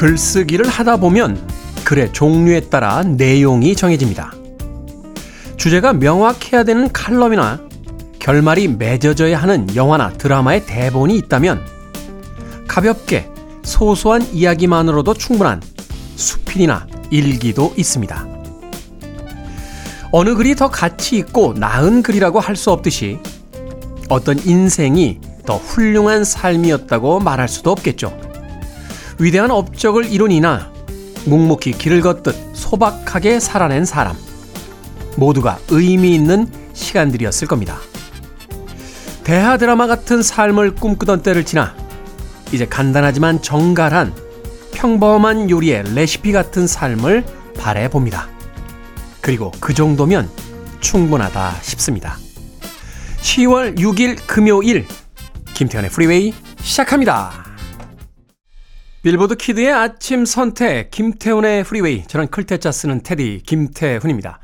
글쓰기를 하다 보면 글의 종류에 따라 내용이 정해집니다. 주제가 명확해야 되는 칼럼이나 결말이 맺어져야 하는 영화나 드라마의 대본이 있다면 가볍게 소소한 이야기만으로도 충분한 수필이나 일기도 있습니다. 어느 글이 더 가치 있고 나은 글이라고 할 수 없듯이 어떤 인생이 더 훌륭한 삶이었다고 말할 수도 없겠죠. 위대한 업적을 이룬 이나 묵묵히 길을 걷듯 소박하게 살아낸 사람. 모두가 의미 있는 시간들이었을 겁니다. 대하 드라마 같은 삶을 꿈꾸던 때를 지나 이제 간단하지만 정갈한 평범한 요리의 레시피 같은 삶을 바래봅니다. 그리고 그 정도면 충분하다 싶습니다. 10월 6일 금요일 김태훈의 Freeway 시작합니다. 빌보드 Kid의 아침 선택 김태훈의 Freeway 저는 클 태 자 쓰는 테디 김태훈입니다.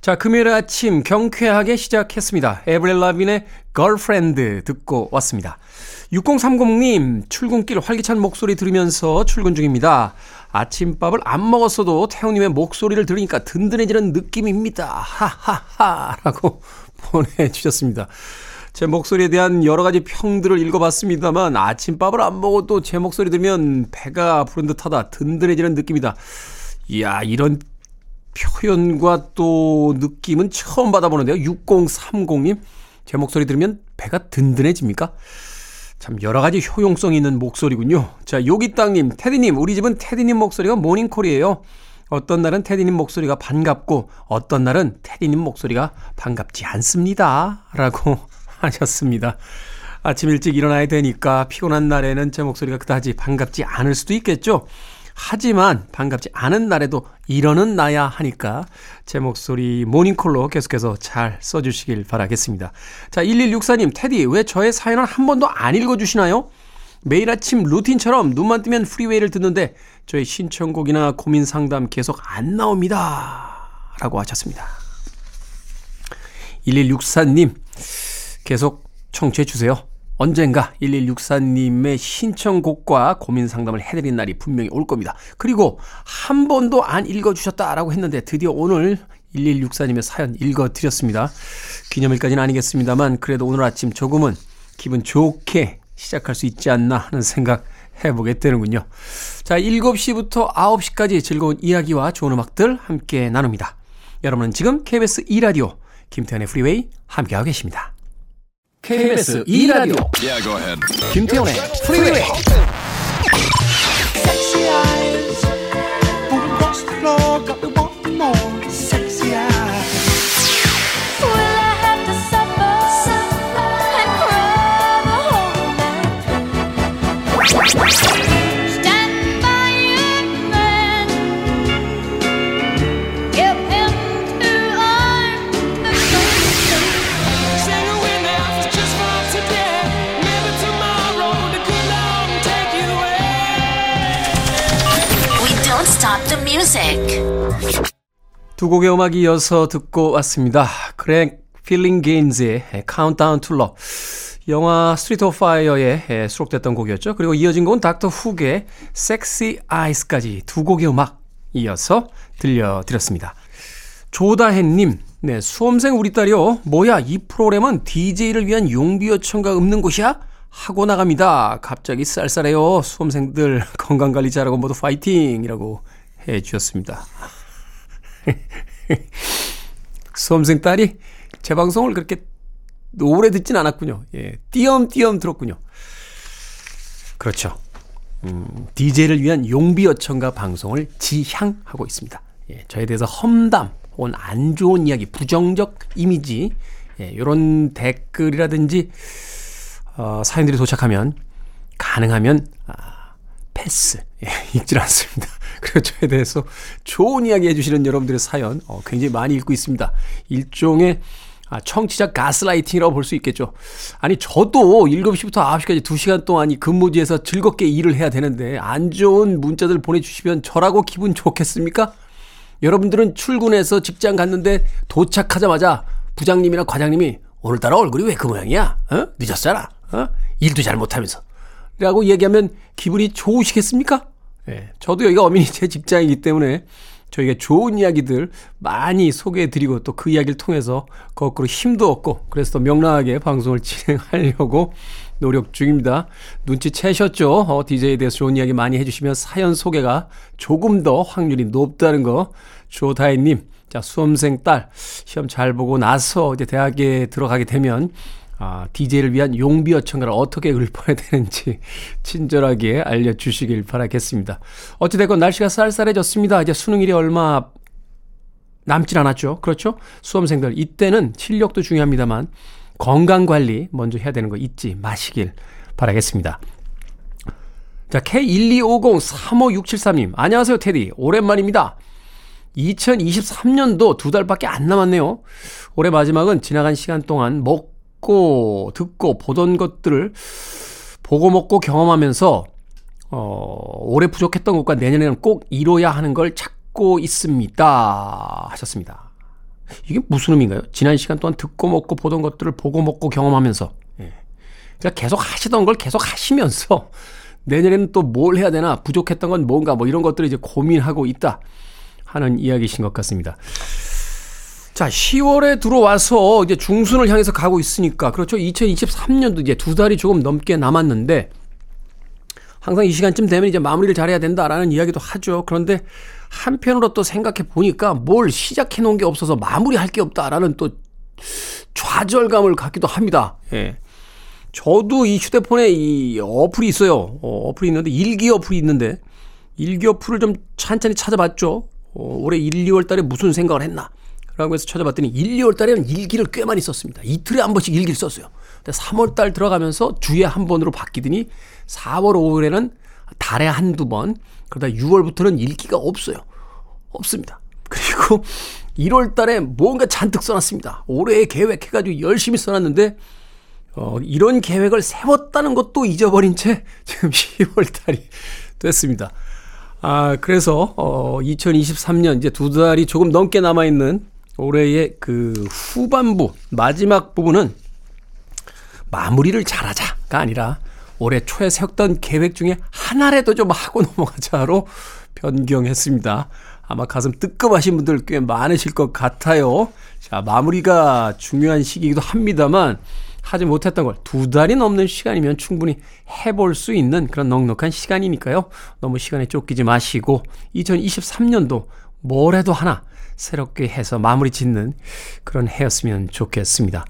자 금요일 아침 경쾌하게 시작했습니다. 에이브릴 라빈의 Girlfriend 듣고 왔습니다. 6030님 출근길 활기찬 목소리 들으면서 출근 중입니다. 아침밥을 안 먹었어도 태훈님의 목소리를 들으니까 든든해지는 느낌입니다. 하하하 라고 보내주셨습니다. 제 목소리에 대한 여러 가지 평들을 읽어봤습니다만 아침밥을 안 먹어도 제 목소리 들으면 배가 부른 듯하다 든든해지는 느낌이다. 이야 이런 표현과 또 느낌은 처음 받아보는데요. 6030님 제 목소리 들으면 배가 든든해집니까? 참 여러 가지 효용성이 있는 목소리군요. 자, 요기땅님, 테디님, 우리 집은 테디님 목소리가 모닝콜이에요. 어떤 날은 테디님 목소리가 반갑고 어떤 날은 테디님 목소리가 반갑지 않습니다. 라고 하셨습니다. 아침 일찍 일어나야 되니까 피곤한 날에는 제 목소리가 그다지 반갑지 않을 수도 있겠죠. 하지만 반갑지 않은 날에도 일어는 나야 하니까 제 목소리 모닝콜로 계속해서 잘 써주시길 바라겠습니다. 자, 1164님, 테디, 왜 저의 사연을 한 번도 안 읽어주시나요? 매일 아침 루틴처럼 눈만 뜨면 Freeway를 듣는데 저의 신청곡이나 고민 상담 계속 안 나옵니다. 라고 하셨습니다. 1164님, 계속 청취해 주세요. 언젠가 1164님의 신청곡과 고민 상담을 해드린 날이 분명히 올 겁니다. 그리고 한 번도 안 읽어주셨다라고 했는데 드디어 오늘 1164님의 사연 읽어드렸습니다. 기념일까지는 아니겠습니다만 그래도 오늘 아침 조금은 기분 좋게 시작할 수 있지 않나 하는 생각 해보게 되는군요. 자, 7시부터 9시까지 즐거운 이야기와 좋은 음악들 함께 나눕니다. 여러분은 지금 KBS 2라디오 김태훈의 Freeway 함께하고 계십니다. KBS 2라디오. Yeah, 김태훈의 Freeway 두 곡의 음악이 이어서 듣고 왔습니다. 그렉 필링 게인즈의 Countdown to Love. 영화 Streets of Fire에 수록됐던 곡이었죠. 그리고 이어진 곡은 닥터 훅의 Sexy Eyes까지 두 곡의 음악 이어서 들려드렸습니다. 조다혜님, 네, 수험생 우리 딸이요. 뭐야, 이 프로그램은 DJ를 위한 용비어천가 읊는 곳이야? 하고 나갑니다. 갑자기 쌀쌀해요. 수험생들 건강관리 잘하고 모두 파이팅! 이라고 해 주셨습니다. 수험생 딸이 제 방송을 그렇게 오래 듣진 않았군요. 예, 띄엄띄엄 들었군요. 그렇죠. 음, DJ를 위한 용비 요청가 방송을 지향하고 있습니다. 예, 저에 대해서 험담 혹은 안 좋은 이야기, 부정적 이미지, 예, 이런 댓글이라든지 어, 사연들이 도착하면 가능하면 아, 패스 예, 읽질 않습니다. 그리고 저에 대해서 좋은 이야기 해주시는 여러분들의 사연 어, 굉장히 많이 읽고 있습니다. 일종의 아, 청취자 가스라이팅이라고 볼 수 있겠죠. 아니, 저도 7시부터 9시까지 2시간 동안 이 근무 지에서 즐겁게 일을 해야 되는데, 안 좋은 문자들 보내주시면 저라고 기분 좋겠습니까? 여러분들은 출근해서 직장 갔는데 도착하자마자 부장님이나 과장님이 오늘따라 얼굴이 왜 그 모양이야? 어? 늦었잖아. 어? 일도 잘 못하면서. 라고 얘기하면 기분이 좋으시겠습니까? 예, 저도 여기가 어민이 제 직장이기 때문에 저희가 좋은 이야기들 많이 소개해 드리고 또 그 이야기를 통해서 거꾸로 힘도 얻고 그래서 더 명랑하게 방송을 진행하려고 노력 중입니다. 눈치채셨죠? 어, DJ에 대해서 좋은 이야기 많이 해주시면 사연 소개가 조금 더 확률이 높다는 거. 조다혜님, 자, 수험생 딸, 시험 잘 보고 나서 이제 대학에 들어가게 되면 아, DJ를 위한 용비 어청가를 어떻게 읊어야 되는지 친절하게 알려주시길 바라겠습니다. 어찌됐건 날씨가 쌀쌀해졌습니다. 이제 수능일이 얼마 남질 않았죠. 그렇죠? 수험생들, 이때는 실력도 중요합니다만 건강 관리 먼저 해야 되는 거 잊지 마시길 바라겠습니다. 자, K125035673님. 안녕하세요, 테디. 오랜만입니다. 2023년도 두 달밖에 안 남았네요. 올해 마지막은 지나간 시간 동안 먹 고, 듣고, 보던 것들을 보고 먹고 경험하면서, 어, 올해 부족했던 것과 내년에는 꼭 이뤄야 하는 걸 찾고 있습니다. 하셨습니다. 이게 무슨 의미인가요? 지난 시간 동안 듣고 먹고 보던 것들을 보고 먹고 경험하면서 예. 그러니까 계속 하시던 걸 계속 하시면서 내년에는 또 뭘 해야 되나 부족했던 건 뭔가 뭐 이런 것들을 이제 고민하고 있다 하는 이야기신 것 같습니다. 자, 10월에 들어와서 이제 중순을 향해서 가고 있으니까 그렇죠. 2023년도 이제 두 달이 조금 넘게 남았는데 항상 이 시간쯤 되면 이제 마무리를 잘해야 된다라는 이야기도 하죠. 그런데 한편으로 또 생각해 보니까 뭘 시작해 놓은 게 없어서 마무리할 게 없다라는 또 좌절감을 갖기도 합니다. 예. 저도 이 휴대폰에 이 어플이 있어요. 어, 어플이 있는데 일기 어플이 있는데 일기 어플을 좀 찬찬히 찾아봤죠. 어, 올해 1, 2월 달에 무슨 생각을 했나? 라고 해서 찾아봤더니 1, 2월 달에는 일기를 꽤 많이 썼습니다. 이틀에 한 번씩 일기를 썼어요. 근데 3월 달 들어가면서 주에 한 번으로 바뀌더니 4월, 5월에는 달에 한두 번, 그러다 6월부터는 일기가 없어요. 없습니다. 그리고 1월 달에 뭔가 잔뜩 써놨습니다. 올해 계획 해가지고 열심히 써놨는데, 어, 이런 계획을 세웠다는 것도 잊어버린 채 지금 10월 달이 됐습니다. 아, 그래서, 어, 2023년 이제 두 달이 조금 넘게 남아있는 올해의 그 후반부, 마지막 부분은 마무리를 잘하자가 아니라 올해 초에 세웠던 계획 중에 하나라도 좀 하고 넘어가자로 변경했습니다. 아마 가슴 뜨끔하신 분들 꽤 많으실 것 같아요. 자, 마무리가 중요한 시기이기도 합니다만, 하지 못했던 걸 두 달이 넘는 시간이면 충분히 해볼 수 있는 그런 넉넉한 시간이니까요. 너무 시간에 쫓기지 마시고, 2023년도 뭘 해도 하나 새롭게 해서 마무리 짓는 그런 해였으면 좋겠습니다.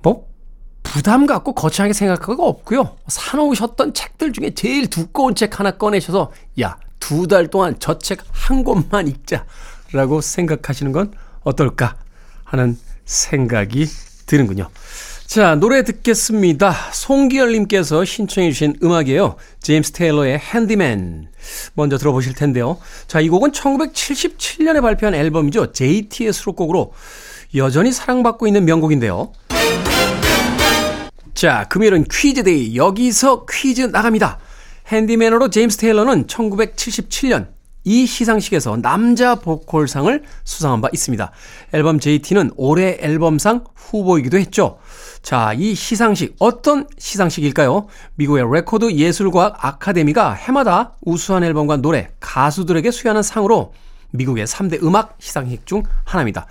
뭐, 부담 갖고 거창하게 생각할 거 없고요. 사놓으셨던 책들 중에 제일 두꺼운 책 하나 꺼내셔서 야, 두 달 동안 저 책 한 권만 읽자라고 생각하시는 건 어떨까 하는 생각이 드는군요. 자, 노래 듣겠습니다. 송기열님께서 신청해주신 음악이에요. 제임스 테일러의 핸디맨. 먼저 들어보실 텐데요. 자, 이 곡은 1977년에 발표한 앨범이죠. JT의 수록곡으로 여전히 사랑받고 있는 명곡인데요. 자, 금요일은 퀴즈데이. 여기서 퀴즈 나갑니다. 핸디맨으로 제임스 테일러는 1977년 이 시상식에서 남자 보컬상을 수상한 바 있습니다. 앨범 JT는 올해 앨범상 후보이기도 했죠. 자, 이 시상식 어떤 시상식일까요? 미국의 레코드 예술과학 아카데미가 해마다 우수한 앨범과 노래, 가수들에게 수여하는 상으로 미국의 3대 음악 시상식 중 하나입니다.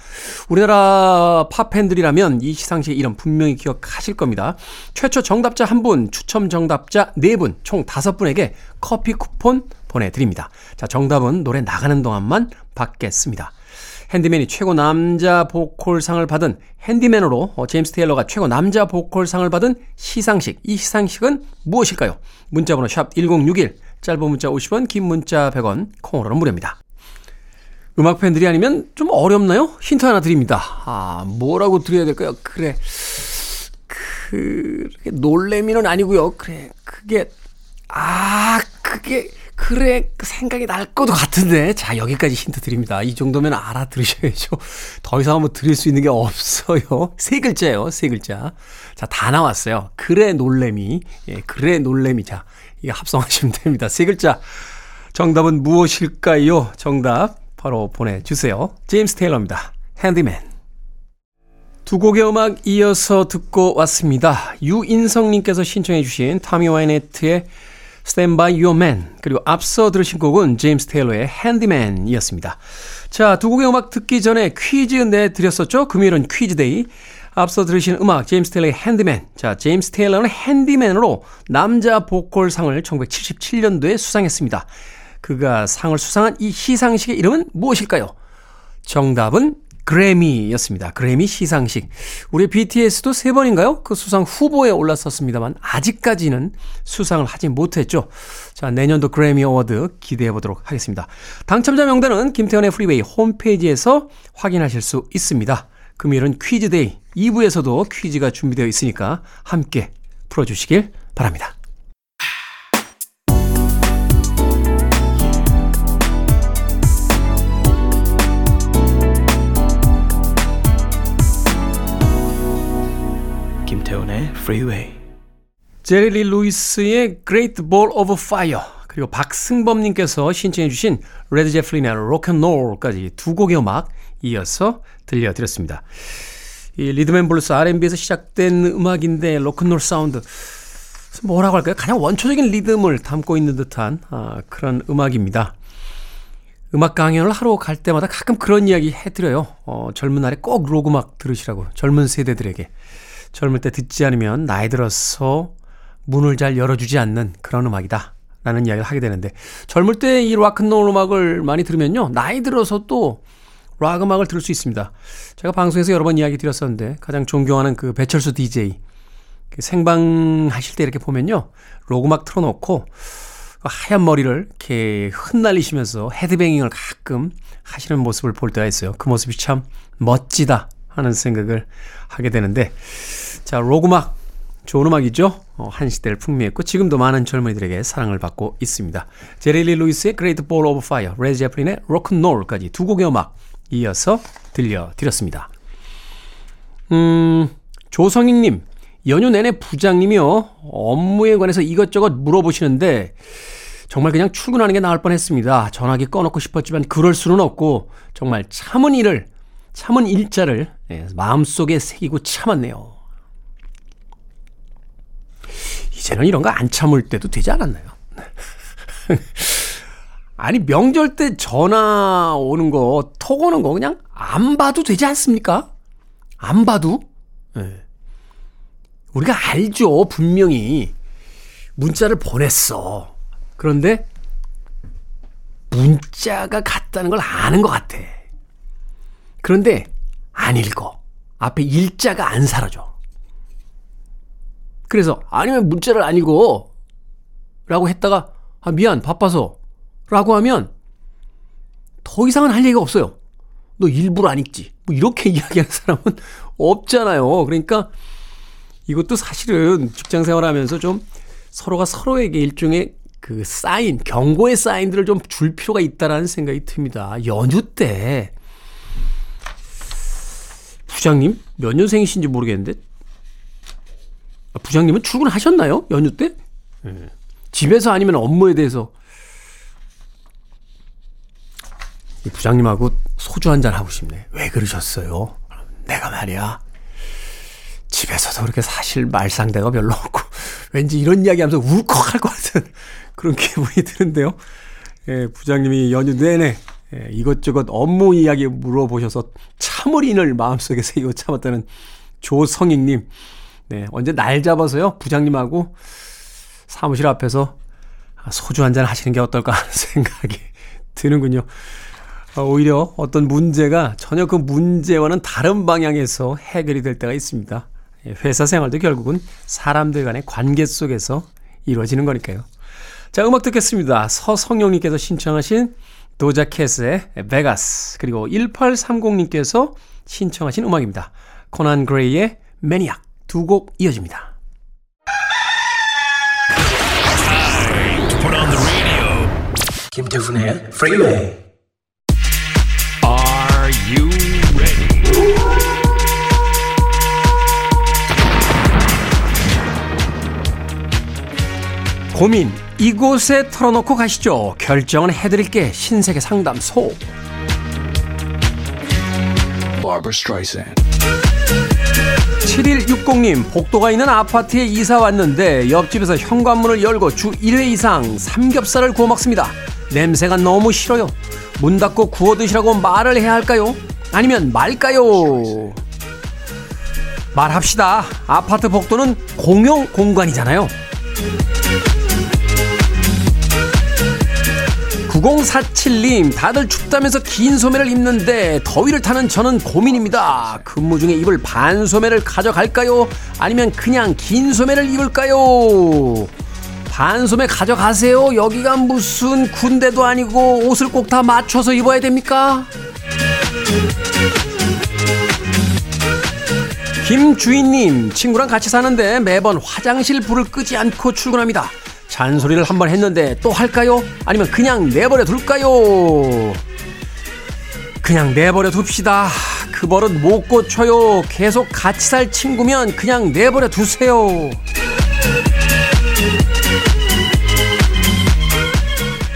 우리나라 팝팬들이라면 이 시상식 이름 분명히 기억하실 겁니다. 최초 정답자 1분, 추첨 정답자 4분, 총 5분에게 커피 쿠폰 보내드립니다. 자, 정답은 노래 나가는 동안만 받겠습니다. 핸디맨이 최고 남자 보컬상을 받은 핸디맨으로 어, 제임스 테일러가 최고 남자 보컬상을 받은 시상식. 이 시상식은 무엇일까요? 문자번호 샵 1061, 짧은 문자 50원, 긴 문자 100원, 콩으로는 무료입니다. 음악 팬들이 아니면 좀 어렵나요? 힌트 하나 드립니다. 아, 뭐라고 드려야 될까요? 그래. 그, 놀래미는 아니고요. 그래. 그게, 아, 그게, 그래. 그 생각이 날 것도 같은데. 자, 여기까지 힌트 드립니다. 이 정도면 알아들으셔야죠. 더 이상 한번 드릴 수 있는 게 없어요. 세 글자예요. 세 글자. 자, 다 나왔어요. 그래, 놀래미. 예, 그래, 놀래미. 자, 이거 합성하시면 됩니다. 세 글자. 정답은 무엇일까요? 정답. 바로 보내주세요. 제임스 테일러입니다. 핸디맨. 두 곡의 음악 이어서 듣고 왔습니다. 유인성님께서 신청해 주신 타미 와이네트의 Stand by Your Man 그리고 앞서 들으신 곡은 제임스 테일러의 Handyman이었습니다. 자, 두 곡의 음악 듣기 전에 퀴즈 내드렸었죠? 금요일은 퀴즈데이. 앞서 들으신 음악 제임스 테일러의 핸디맨. 자, 제임스 테일러는 핸디맨으로 남자 보컬상을 1977년도에 수상했습니다. 그가 상을 수상한 이 시상식의 이름은 무엇일까요? 정답은 그래미였습니다. 그래미 시상식. 우리 BTS도 세 번인가요? 그 수상 후보에 올랐었습니다만 아직까지는 수상을 하지 못했죠. 자, 내년도 그래미 어워드 기대해 보도록 하겠습니다. 당첨자 명단은 김태훈의 프리웨이 홈페이지에서 확인하실 수 있습니다. 금요일은 퀴즈데이 2부에서도 퀴즈가 준비되어 있으니까 함께 풀어주시길 바랍니다. Freeway. 제리 리 루이스의 Great Ball of Fire 그리고 박승범님께서 신청해 주신 레드 제플린의 Rock'n'Roll까지 두 곡의 음악 이어서 들려드렸습니다. 이 리듬 앤 블루스 R&B에서 시작된 음악인데 로큰롤 사운드 뭐라고 할까요? 가장 원초적인 리듬을 담고 있는 듯한 아, 그런 음악입니다. 음악 강연을 하러 갈 때마다 가끔 그런 이야기 해드려요. 어, 젊은 날에 꼭 록 음악 들으시라고 젊은 세대들에게 젊을 때 듣지 않으면 나이 들어서 문을 잘 열어주지 않는 그런 음악이다. 라는 이야기를 하게 되는데 젊을 때 이 락큰롤 음악을 많이 들으면요. 나이 들어서 또 락 음악을 들을 수 있습니다. 제가 방송에서 여러 번 이야기 드렸었는데 가장 존경하는 그 배철수 DJ 그 생방 하실 때 이렇게 보면요. 록 음악 틀어놓고 그 하얀 머리를 이렇게 흩날리시면서 헤드뱅잉을 가끔 하시는 모습을 볼 때가 있어요. 그 모습이 참 멋지다 하는 생각을 하게 되는데 자, 록 음악 좋은 음악이죠. 어, 한 시대를 풍미했고 지금도 많은 젊은이들에게 사랑을 받고 있습니다. 제리리 루이스의 Great Ball of Fire, 레드 제플린의 Rock'n'Roll까지 두 곡의 음악 이어서 들려드렸습니다. 음, 조성익님, 연휴 내내 부장님이요, 업무에 관해서 이것저것 물어보시는데, 정말 그냥 출근하는 게 나을 뻔 했습니다. 전화기 꺼놓고 싶었지만 그럴 수는 없고, 정말 참을 인을, 참은 일자를 예, 마음속에 새기고 참았네요. 이제는 이런 거 안 참을 때도 되지 않았나요? 아니 명절 때 전화 오는 거, 톡 오는 거 그냥 안 봐도 되지 않습니까? 안 봐도? 네. 우리가 알죠. 분명히 문자를 보냈어. 그런데 문자가 갔다는 걸 아는 것 같아. 그런데 안 읽어. 앞에 일자가 안 사라져. 그래서 아니면 문자를 안 읽어. 라고 했다가 아 미안 바빠서 라고 하면 더 이상은 할 얘기가 없어요. 너 일부러 안 읽지. 뭐 이렇게 이야기하는 사람은 없잖아요. 그러니까 이것도 사실은 직장 생활하면서 좀 서로가 서로에게 일종의 그 사인, 경고의 사인들을 좀 줄 필요가 있다라는 생각이 듭니다. 연휴 때 부장님 몇 년생이신지 모르겠는데 부장님은 출근하셨나요? 연휴 때? 네. 집에서 아니면 업무에 대해서 부장님하고 소주 한 잔 하고 싶네. 왜 그러셨어요? 내가 말이야. 집에서도 그렇게 사실 말상대가 별로 없고, 왠지 이런 이야기 하면서 울컥할 것 같은 그런 기분이 드는데요. 예, 부장님이 연휴 내내 예, 이것저것 업무 이야기 물어보셔서 참을인을 마음속에 새기고 참았다는 조성익님. 네, 언제 날 잡아서요, 부장님하고 사무실 앞에서 소주 한잔 하시는 게 어떨까 하는 생각이 드는군요. 어, 오히려 어떤 문제가 전혀 그 문제와는 다른 방향에서 해결이 될 때가 있습니다. 예, 회사 생활도 결국은 사람들 간의 관계 속에서 이루어지는 거니까요. 자, 음악 듣겠습니다. 서성용님께서 신청하신 도자켓의 베가스, 그리고 1830님께서 신청하신 음악입니다. 코난 그레이의 Maniac 두 곡 이어집니다. 김태훈의 프리웨이 you ready? 고민 이곳에 털어놓고 가시죠. 결정은 해드릴게 신세계 상담소. Barbara Streisand. 7160님, 복도가 있는 아파트에 이사 왔는데 옆집에서 현관문을 열고 주 1회 이상 삼겹살을 구워 먹습니다. 냄새가 너무 싫어요. 문 닫고 구워 드시라고 말을 해야 할까요? 아니면 말까요? 말합시다. 아파트 복도는 공용 공간이잖아요. 9047님, 다들 춥다면서 긴 소매를 입는데 더위를 타는 저는 고민입니다. 근무 중에 입을 반 소매를 가져갈까요? 아니면 그냥 긴 소매를 입을까요? 반 소매 가져가세요. 여기가 무슨 군대도 아니고 옷을 꼭 다 맞춰서 입어야 됩니까? 김주인님, 친구랑 같이 사는데 매번 화장실 불을 끄지 않고 출근합니다. 잔소리를 한 번 했는데 또 할까요? 아니면 그냥 내버려 둘까요? 그냥 내버려 둡시다. 그 버릇 못 고쳐요. 계속 같이 살 친구면 그냥 내버려 두세요.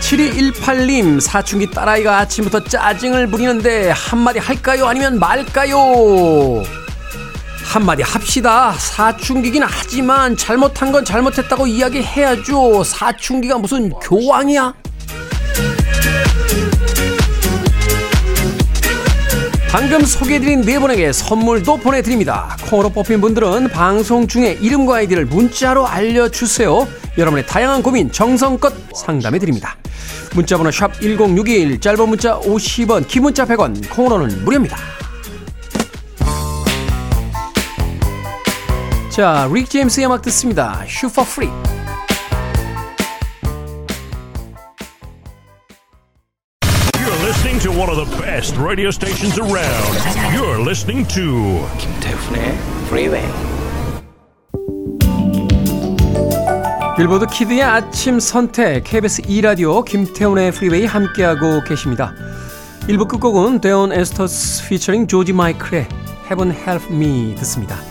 7218님, 사춘기 딸아이가 아침부터 짜증을 부리는데 한마디 할까요? 아니면 말까요? 한마디 합 시다. 사춘기긴 하지만 잘못한 건 잘못했다고 이야기해야죠. 사춘기가 무슨 교황이야? 방금 소개해드린 네 분에게 선물도 보내드립니다. 콩으로 뽑힌 분들은 방송 중에 이름과 아이디를 문자로 알려주세요. 여러분의 다양한 고민 정성껏 상담해드립니다. 문자번호 샵 1061, 짧은 문자 50원, 긴 문자 100원, 콩으로는 무료입니다. 자, 릭 제임스의 음악 듣습니다. Super Freak. You're listening to one of the best radio stations around. You're listening to 김태훈의 Freeway. 빌보드 키드의 아침 선택 KBS 2 라디오 김태훈의 프리웨이 함께하고 계십니다. 1부 끝곡은 데온 에스티스 피처링 조지 마이클의 Heaven Help Me 듣습니다.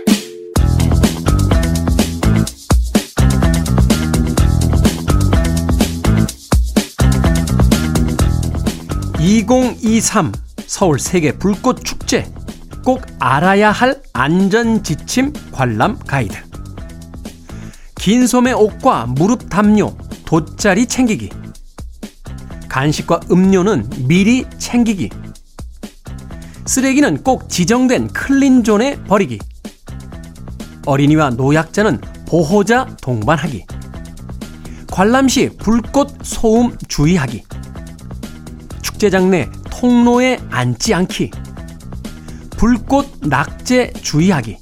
2023 서울 세계 불꽃 축제 꼭 알아야 할 안전 지침 관람 가이드. 긴 소매 옷과 무릎 담요, 돗자리 챙기기. 간식과 음료는 미리 챙기기. 쓰레기는 꼭 지정된 클린 존에 버리기. 어린이와 노약자는 보호자 동반하기. 관람 시 불꽃 소음 주의하기. 축제장 내 통로에 앉지 않기. 불꽃 낙제 주의하기.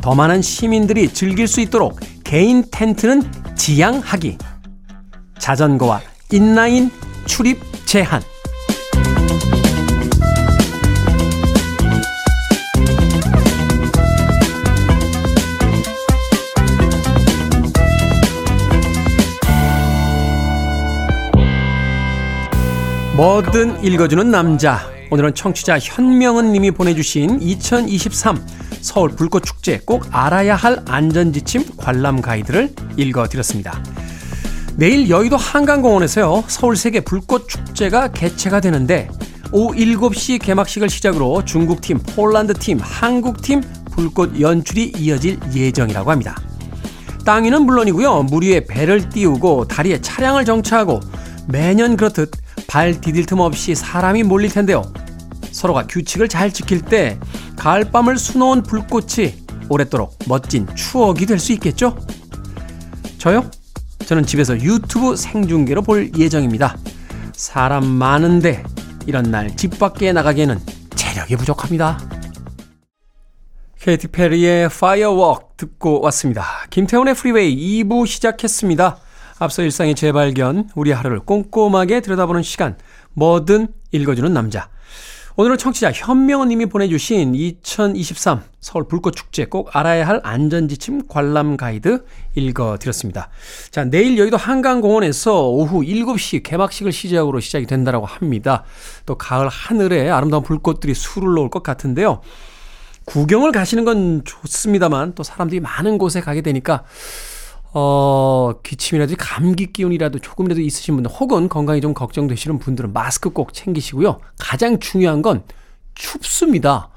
더 많은 시민들이 즐길 수 있도록 개인 텐트는 지양하기. 자전거와 인라인 출입 제한. 뭐든 읽어주는 남자. 오늘은 청취자 현명은 님이 보내주신 2023 서울 불꽃축제 꼭 알아야 할 안전지침 관람 가이드를 읽어드렸습니다. 내일 여의도 한강공원에서요, 서울세계 불꽃축제가 개최가 되는데, 오후 7시 개막식을 시작으로 중국팀, 폴란드팀, 한국팀 불꽃 연출이 이어질 예정이라고 합니다. 땅 위는 물론이고요, 물 위에 배를 띄우고 다리에 차량을 정차하고 매년 그렇듯 발 디딜 틈 없이 사람이 몰릴 텐데요. 서로가 규칙을 잘 지킬 때 가을밤을 수놓은 불꽃이 오래도록 멋진 추억이 될 수 있겠죠? 저요? 저는 집에서 유튜브 생중계로 볼 예정입니다. 사람 많은데 이런 날 집 밖에 나가기에는 체력이 부족합니다. 케이티 페리의 Firework 듣고 왔습니다. 김태훈의 프리웨이 2부 시작했습니다. 앞서 일상의 재발견, 우리 하루를 꼼꼼하게 들여다보는 시간, 뭐든 읽어주는 남자. 오늘은 청취자 현명은 님이 보내주신 2023 서울 불꽃축제 꼭 알아야 할 안전지침 관람 가이드 읽어드렸습니다. 자, 내일 여의도 한강공원에서 오후 7시 개막식을 시작으로 시작이 된다고 합니다. 또 가을 하늘에 아름다운 불꽃들이 술을 놓을 것 같은데요. 구경을 가시는 건 좋습니다만 또 사람들이 많은 곳에 가게 되니까 어, 기침이라든지 감기 기운이라도 조금이라도 있으신 분들 혹은 건강이 좀 걱정되시는 분들은 마스크 꼭 챙기시고요. 가장 중요한 건 춥습니다.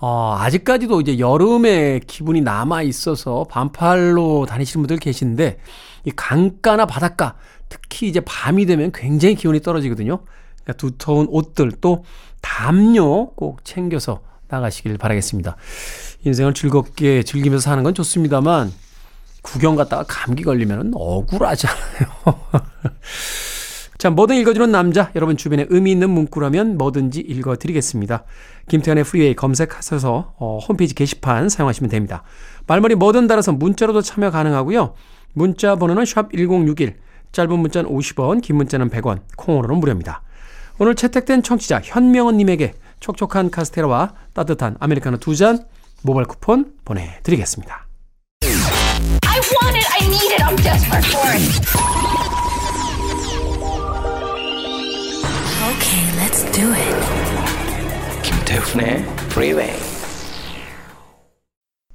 어, 아직까지도 이제 여름의 기분이 남아 있어서 반팔로 다니시는 분들 계신데 이 강가나 바닷가 특히 이제 밤이 되면 굉장히 기온이 떨어지거든요. 그러니까 두터운 옷들 또 담요 꼭 챙겨서 나가시길 바라겠습니다. 인생을 즐겁게 즐기면서 사는 건 좋습니다만 구경 갔다가 감기 걸리면 억울하잖아요. 자, 뭐든 읽어주는 남자, 여러분 주변에 의미 있는 문구라면 뭐든지 읽어드리겠습니다. 김태현의 프리웨이 검색하셔서 어, 홈페이지 게시판 사용하시면 됩니다. 말머리 뭐든 달아서 문자로도 참여 가능하고요. 문자 번호는 샵 1061, 짧은 문자는 50원, 긴 문자는 100원, 콩으로는 무료입니다. 오늘 채택된 청취자 현명원님에게 촉촉한 카스테라와 따뜻한 아메리카노 두 잔 모바일 쿠폰 보내드리겠습니다. I want it. I need it. I'm desperate for it. Okay, let's do it. 김태훈의 Freeway.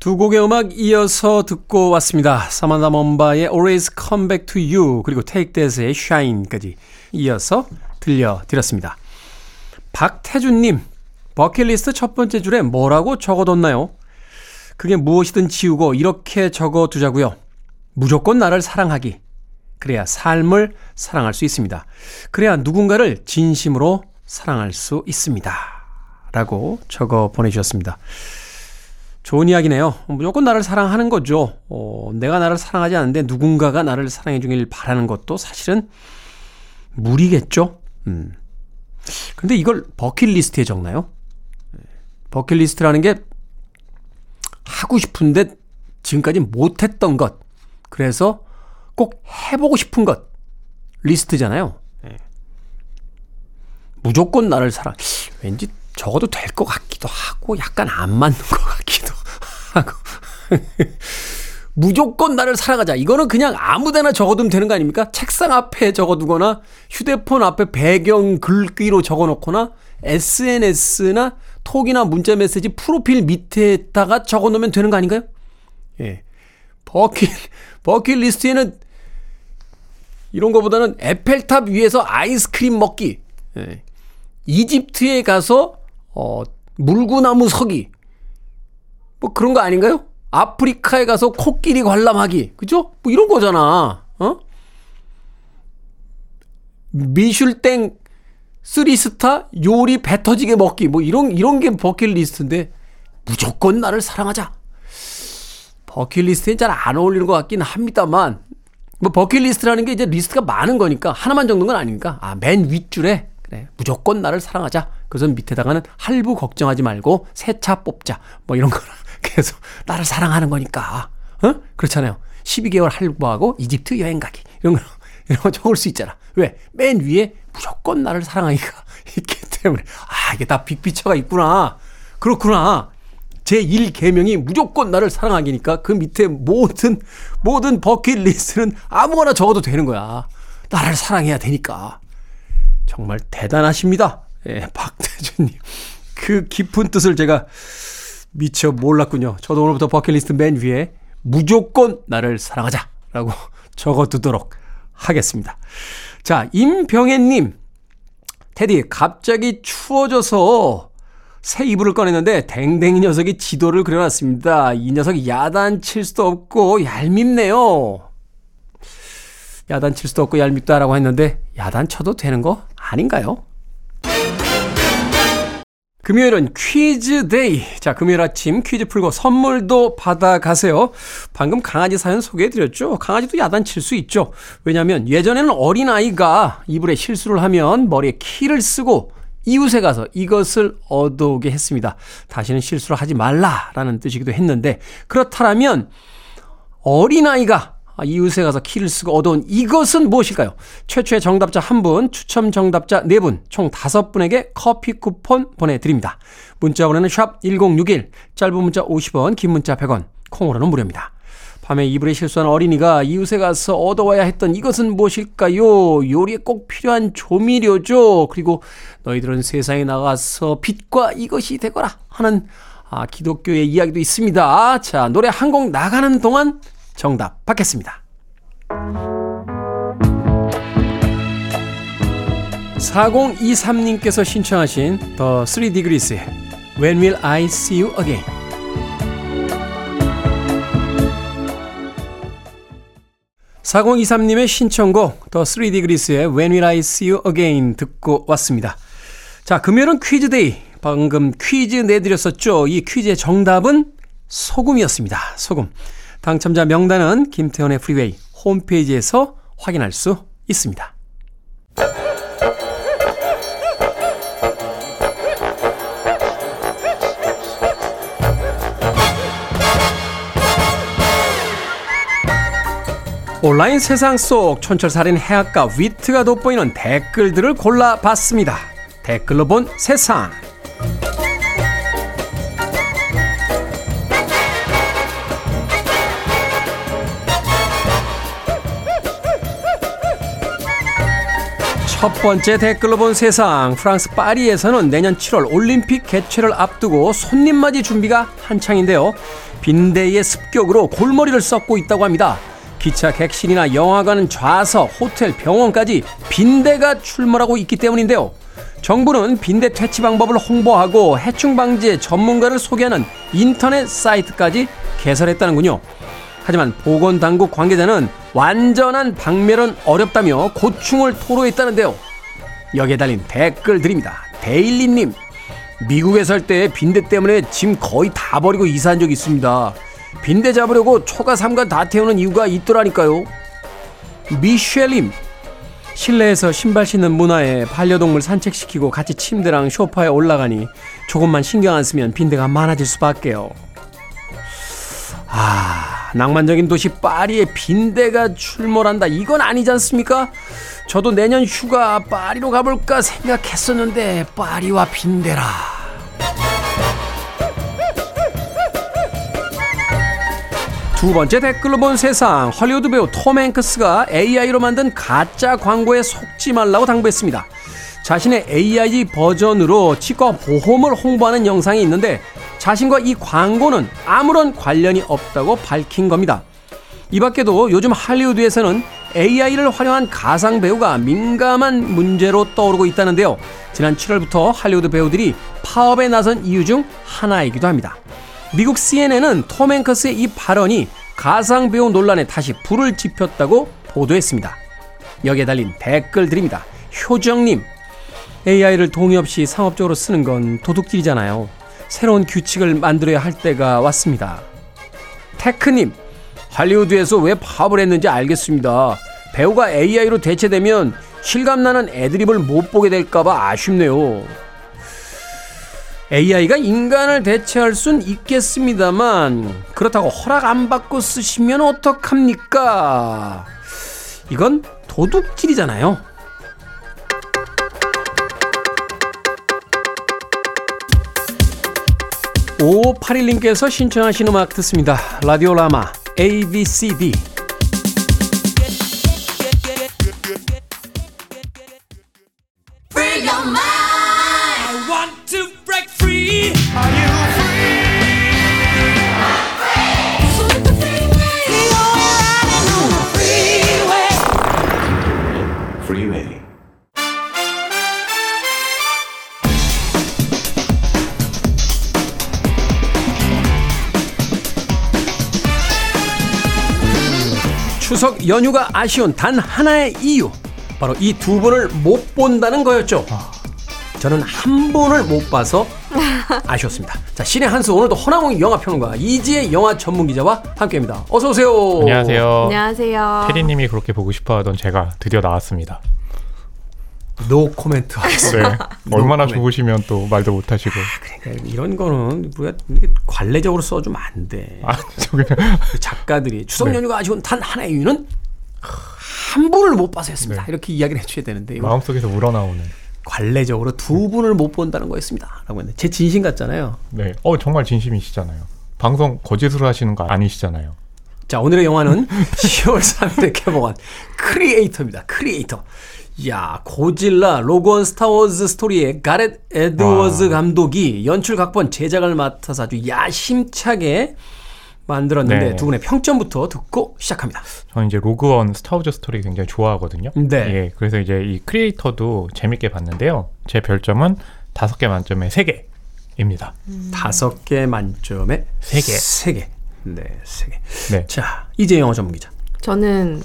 두 곡의 음악 이어서 듣고 왔습니다. 사만다 몬바의 Always Come Back to You 그리고 Take That의 Shine까지 이어서 들려드렸습니다. 박태준님, 버킷리스트 첫 번째 줄에 뭐라고 적어뒀나요? 그게 무엇이든 지우고 이렇게 적어 두자고요. 무조건 나를 사랑하기. 그래야 삶을 사랑할 수 있습니다. 그래야 누군가를 진심으로 사랑할 수 있습니다. 라고 적어 보내주셨습니다. 좋은 이야기네요. 무조건 나를 사랑하는 거죠. 어, 내가 나를 사랑하지 않는데 누군가가 나를 사랑해 주길 바라는 것도 사실은 무리겠죠? 음. 근데 이걸 버킷리스트에 적나요? 버킷리스트라는 게 하고 싶은데 지금까지 못했던 것. 그래서 꼭 해보고 싶은 것. 리스트잖아요. 예. 무조건 나를 사랑. 왠지 적어도 될 것 같기도 하고 약간 안 맞는 것 같기도 하고. 무조건 나를 사랑하자. 이거는 그냥 아무 데나 적어두면 되는 거 아닙니까? 책상 앞에 적어두거나 휴대폰 앞에 배경 글귀로 적어놓거나 SNS나 톡이나 문자 메시지 프로필 밑에다가 적어 놓으면 되는 거 아닌가요? 예. 버킷, 버킷 리스트에는 이런 거보다는 에펠탑 위에서 아이스크림 먹기, 예. 이집트에 가서, 어, 물구나무 서기, 뭐 그런 거 아닌가요? 아프리카에 가서 코끼리 관람하기, 그죠? 뭐 이런 거잖아, 어? 미슐땡 three star 요리 배 터지게 먹기 뭐 이런 이런 게 버킷리스트인데 무조건 나를 사랑하자. 버킷리스트에 잘 안 어울리는 것 같긴 합니다만 뭐 버킷리스트라는 게 이제 리스트가 많은 거니까 하나만 적는 건 아니니까 아 맨 윗줄에 그래 무조건 나를 사랑하자. 그래서 밑에다가는 할부 걱정하지 말고 새 차 뽑자. 뭐 이런 거라 그래서 나를 사랑하는 거니까 어 그렇잖아요. 12개월 할부하고 이집트 여행 가기 이런 거 이런 거 적을 수 있잖아. 왜? 맨 위에 무조건 나를 사랑하기가 있기 때문에. 아, 이게 다 빅피처가 있구나. 그렇구나. 제 1계명이 무조건 나를 사랑하기니까 그 밑에 모든, 모든 버킷리스트는 아무거나 적어도 되는 거야. 나를 사랑해야 되니까. 정말 대단하십니다. 예, 박태준님. 그 깊은 뜻을 제가 미처 몰랐군요. 저도 오늘부터 버킷리스트 맨 위에 무조건 나를 사랑하자. 라고 적어두도록 하겠습니다. 자, 임병혜님. 테디, 갑자기 추워져서 새 이불을 꺼냈는데 댕댕이 녀석이 지도를 그려놨습니다. 이 녀석 야단 칠 수도 없고 얄밉네요. 야단 칠 수도 없고 얄밉다라고 했는데 야단 쳐도 되는 거 아닌가요? 금요일은 퀴즈 데이. 자, 금요일 아침 퀴즈 풀고 선물도 받아가세요. 방금 강아지 사연 소개해드렸죠? 강아지도 야단칠 수 있죠. 왜냐하면 예전에는 어린아이가 이불에 실수를 하면 머리에 키를 쓰고 이웃에 가서 이것을 얻어오게 했습니다. 다시는 실수를 하지 말라라는 뜻이기도 했는데 그렇다면 어린아이가 아, 이웃에 가서 키를 쓰고 얻어온 이것은 무엇일까요? 최초의 정답자 한 분, 추첨 정답자 네 분, 총 다섯 분에게 커피 쿠폰 보내드립니다. 문자 번호는 샵 1061, 짧은 문자 50원, 긴 문자 100원, 콩으로는 무료입니다. 밤에 이불에 실수한 어린이가 이웃에 가서 얻어와야 했던 이것은 무엇일까요? 요리에 꼭 필요한 조미료죠. 그리고 너희들은 세상에 나가서 빛과 이것이 되거라 하는 아, 기독교의 이야기도 있습니다. 자, 노래 한 곡 나가는 동안 정답 받겠습니다. 4023님께서 신청하신 The 3Degrees의 When Will I See You Again 4023님의 신청곡 더 3Degrees의 When Will I See You Again 듣고 왔습니다. 자, 금요일은 퀴즈데이. 방금 퀴즈 내드렸었죠. 이 퀴즈의 정답은 소금이었습니다. 소금. 당첨자 명단은 김태훈의 프리웨이 홈페이지에서 확인할 수 있습니다. 온라인 세상 속 촌철살인 해학과 위트가 돋보이는 댓글들을 골라봤습니다. 댓글로 본 세상. 첫 번째 댓글로 본 세상. 프랑스 파리에서는 내년 7월 올림픽 개최를 앞두고 손님 맞이 준비가 한창인데요. 빈대의 습격으로 골머리를 썩고 있다고 합니다. 기차 객실이나 영화관 좌석, 호텔, 병원까지 빈대가 출몰하고 있기 때문인데요. 정부는 빈대 퇴치 방법을 홍보하고 해충 방지에 전문가를 소개하는 인터넷 사이트까지 개설했다는군요. 하지만 보건당국 관계자는 완전한 박멸은 어렵다며 고충을 토로했다는데요. 여기에 달린 댓글 드립니다. 데일리님, 미국에 살 때 빈대 때문에 짐 거의 다 버리고 이사한 적 있습니다. 빈대 잡으려고 초가 삼간 다 태우는 이유가 있더라니까요. 미셸님, 실내에서 신발 신는 문화에 반려동물 산책시키고 같이 침대랑 소파에 올라가니 조금만 신경 안 쓰면 빈대가 많아질 수밖에요. 아, 낭만적인 도시 파리에 빈대가 출몰한다. 이건 아니지 않습니까? 저도 내년 휴가 파리로 가볼까 생각했었는데 파리와 빈대라. 두 번째 댓글로 본 세상 헐리우드 배우 톰 행크스가 AI로 만든 가짜 광고에 속지 말라고 당부했습니다. 자신의 AI 버전으로 치과 보험을 홍보하는 영상이 있는데 자신과 이 광고는 아무런 관련이 없다고 밝힌 겁니다. 이 밖에도 요즘 할리우드에서는 AI를 활용한 가상 배우가 민감한 문제로 떠오르고 있다는데요. 지난 7월부터 할리우드 배우들이 파업에 나선 이유 중 하나이기도 합니다. 미국 CNN은 톰 행커스의 이 발언이 가상 배우 논란에 다시 불을 지폈다고 보도했습니다. 여기에 달린 댓글 드립니다. 효정님, AI를 동의 없이 상업적으로 쓰는 건 도둑질이잖아요. 새로운 규칙을 만들어야 할 때가 왔습니다. 테크님, 할리우드에서 왜 파업을 했는지 알겠습니다. 배우가 AI로 대체되면 실감나는 애드립을 못 보게 될까봐 아쉽네요. AI가 인간을 대체할 순 있겠습니다만 그렇다고 허락 안 받고 쓰시면 어떡합니까? 이건 도둑질이잖아요. 5581님께서 신청하신 음악 듣습니다. 라디오 라마 ABCD Free your mind. 추석 연휴가 아쉬운 단 하나의 이유 바로 이 두 분을 못 본다는 거였죠. 저는 한 번을 못 봐서 아쉬웠습니다. 자 씨네한수 오늘도 허남웅 영화평론가 이지혜 영화 전문 기자와 함께합니다. 어서 오세요. 안녕하세요. 안녕하세요. 테디님이 그렇게 보고 싶어하던 제가 드디어 나왔습니다. 노 코멘트 하겠습니다. 네. 얼마나 코멘트. 좋으시면 또 말도 못 하시고. 그러니까 이런 거는 우리가 관례적으로 써주면 안 돼. 아, 저 그냥 그 작가들이 추석 네. 연휴가 아쉬운 단 하나의 이유는 한 분을 못 봐서였습니다. 네. 이렇게 이야기를 해줘야 되는데 마음속에서 우러나오는. 관례적으로 두 분을 못 본다는 거였습니다. 라고 했는데 제 진심 같잖아요. 네. 어, 정말 진심이시잖아요. 방송 거짓으로 하시는 거 아니시잖아요. 자, 오늘의 영화는 10월 3일에 개봉한 크리에이터입니다. 크리에이터. 야, 고질라 로그 원 스타워즈 스토리의 가렛 에드워즈 와. 감독이 연출 각본 제작을 맡아서 아주 야심차게 만들었는데 네. 두 분의 평점부터 듣고 시작합니다. 저는 이제 로그 원 스타워즈 스토리 굉장히 좋아하거든요. 네. 예, 그래서 이제 이 크리에이터도 재밌게 봤는데요. 제 별점은 다섯 개 만점에 세 개입니다. 다섯 개 만점에 세 개. 세 개. 네, 세 개. 네. 자, 이지혜 영화 전문 기자. 저는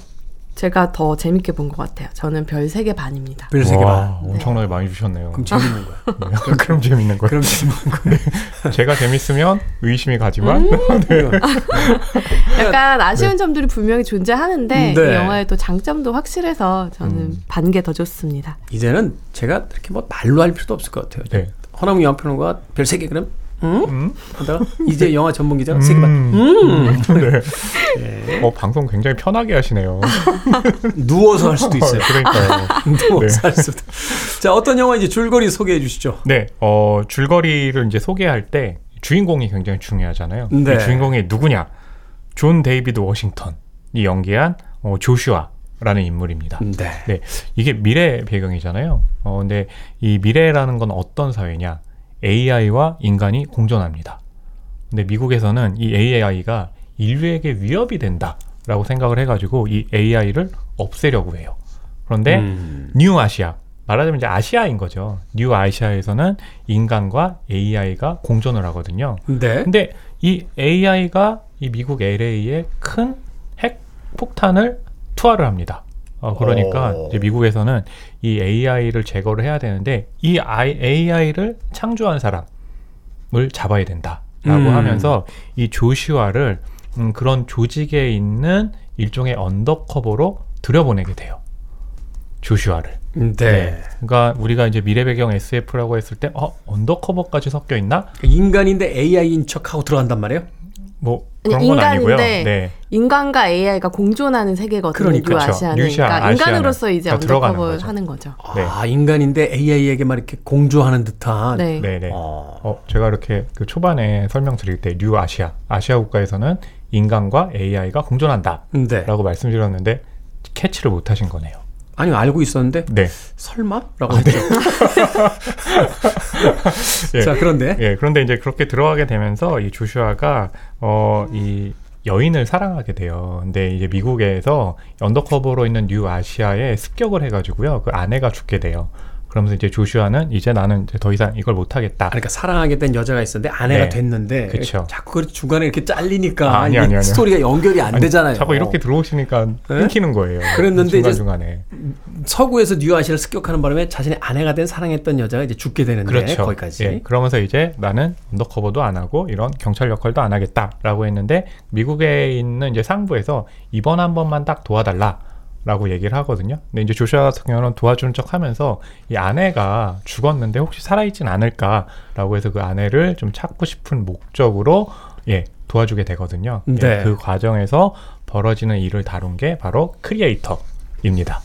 제가 더 재밌게 본 것 같아요. 저는 별 3개 반입니다. 별세개 와, 반. 엄청나게 많이 주셨네요. 그럼 재밌는 거야. 네. 그럼 재밌는 거예요. 그럼 재밌는 거야. 제가 재밌으면 의심이 가지만 음. 네. 약간 아쉬운 점들이 분명히 존재하는데 네. 이 영화의 또 장점도 확실해서 저는 반개 더 좋습니다. 이제는 제가 이렇게 뭐 말로 할 필요도 없을 것 같아요. 네. 허남우 영화평론가 별세개 그럼 응? 음? 하다가 이제 영화 전문 기자가 세개 반. 음. 네. 어, 방송 굉장히 편하게 하시네요. 누워서 할 수도 있어요. 그러니까요. 누워서 네. 할 수도. 자, 어떤 영화인지 줄거리 소개해 주시죠. 네, 어, 줄거리를 이제 소개할 때 주인공이 굉장히 중요하잖아요. 네. 이 주인공이 누구냐? 존 데이비드 워싱턴이 연기한 어, 조슈아 라는 인물입니다. 네. 네, 이게 미래 배경이잖아요. 어, 근데 이 미래라는 건 어떤 사회냐? AI와 인간이 공존합니다. 근데 미국에서는 이 AI가 인류에게 위협이 된다라고 생각을 해가지고 이 AI를 없애려고 해요. 그런데 음. 뉴 아시아 말하자면 이제 아시아인 거죠. 뉴 아시아에서는 인간과 AI가 공존을 하거든요. 네. 근데 이 AI가 이 미국 LA에 큰 핵 폭탄을 투하를 합니다. 어, 그러니까 오. 이제 미국에서는 이 AI를 제거를 해야 되는데 이 AI를 창조한 사람을 잡아야 된다라고 음. 하면서 이 조슈아를 음, 그런 조직에 있는 일종의 undercover로 들여보내게 돼요. 조슈아를. 네. 그러니까 우리가 이제 미래 배경 SF라고 했을 때, 어, undercover까지 섞여 있나? 인간인데 AI인 척하고 들어간단 말이에요? 뭐 아니, 그런 건 아니고요. 인간인데 네. 인간과 AI가 공존하는 세계거든요. 그러니까. 뉴 그렇죠. 아시아는. 뉴 아시아, 그러니까 아시아는 인간으로서 이제 다 들어가는 undercover 거죠. 하는 거죠. 네. 아, 인간인데 AI에게만 이렇게 공조하는 듯한. 네. 네네. 어. 어, 제가 이렇게 그 초반에 설명드릴 때, 뉴 아시아, 아시아 국가에서는 인간과 AI가 공존한다라고 네. 말씀드렸는데, 캐치를 못 하신 거네요. 아니, 알고 있었는데, 네. 설마? 라고 했죠. 예. 자, 그런데. 예, 그런데 이제 그렇게 들어가게 되면서 이 조슈아가 어, 이 여인을 사랑하게 돼요. 근데 이제 미국에서 undercover로 있는 뉴 아시아에 습격을 해가지고요. 그 아내가 죽게 돼요. 그러면서 이제 조슈아는 이제 나는 이제 더 이상 이걸 못하겠다. 그러니까 사랑하게 된 여자가 있었는데 아내가 네. 됐는데 그쵸. 자꾸 그 중간에 이렇게 잘리니까 아, 아니, 아니, 아니요. 스토리가 연결이 안 아니, 되잖아요. 자꾸 이렇게 들어오시니까 끊기는 거예요. 그랬는데 이제 중간 중간에. 서구에서 뉴아시아를 습격하는 바람에 자신의 아내가 된 사랑했던 여자가 이제 죽게 되는데 그렇죠. 거기까지. 예, 그러면서 이제 나는 언더커버도 안 하고 이런 경찰 역할도 안 하겠다라고 했는데 미국에 있는 이제 상부에서 이번 한 번만 딱 도와달라. 라고 얘기를 하거든요. 근데 이제 조슈아 같은 경우는 도와주는 척 하면서 이 아내가 죽었는데 혹시 살아있진 않을까라고 해서 그 아내를 좀 찾고 싶은 목적으로 예, 도와주게 되거든요. 예, 네. 그 과정에서 벌어지는 일을 다룬 게 바로 크리에이터입니다.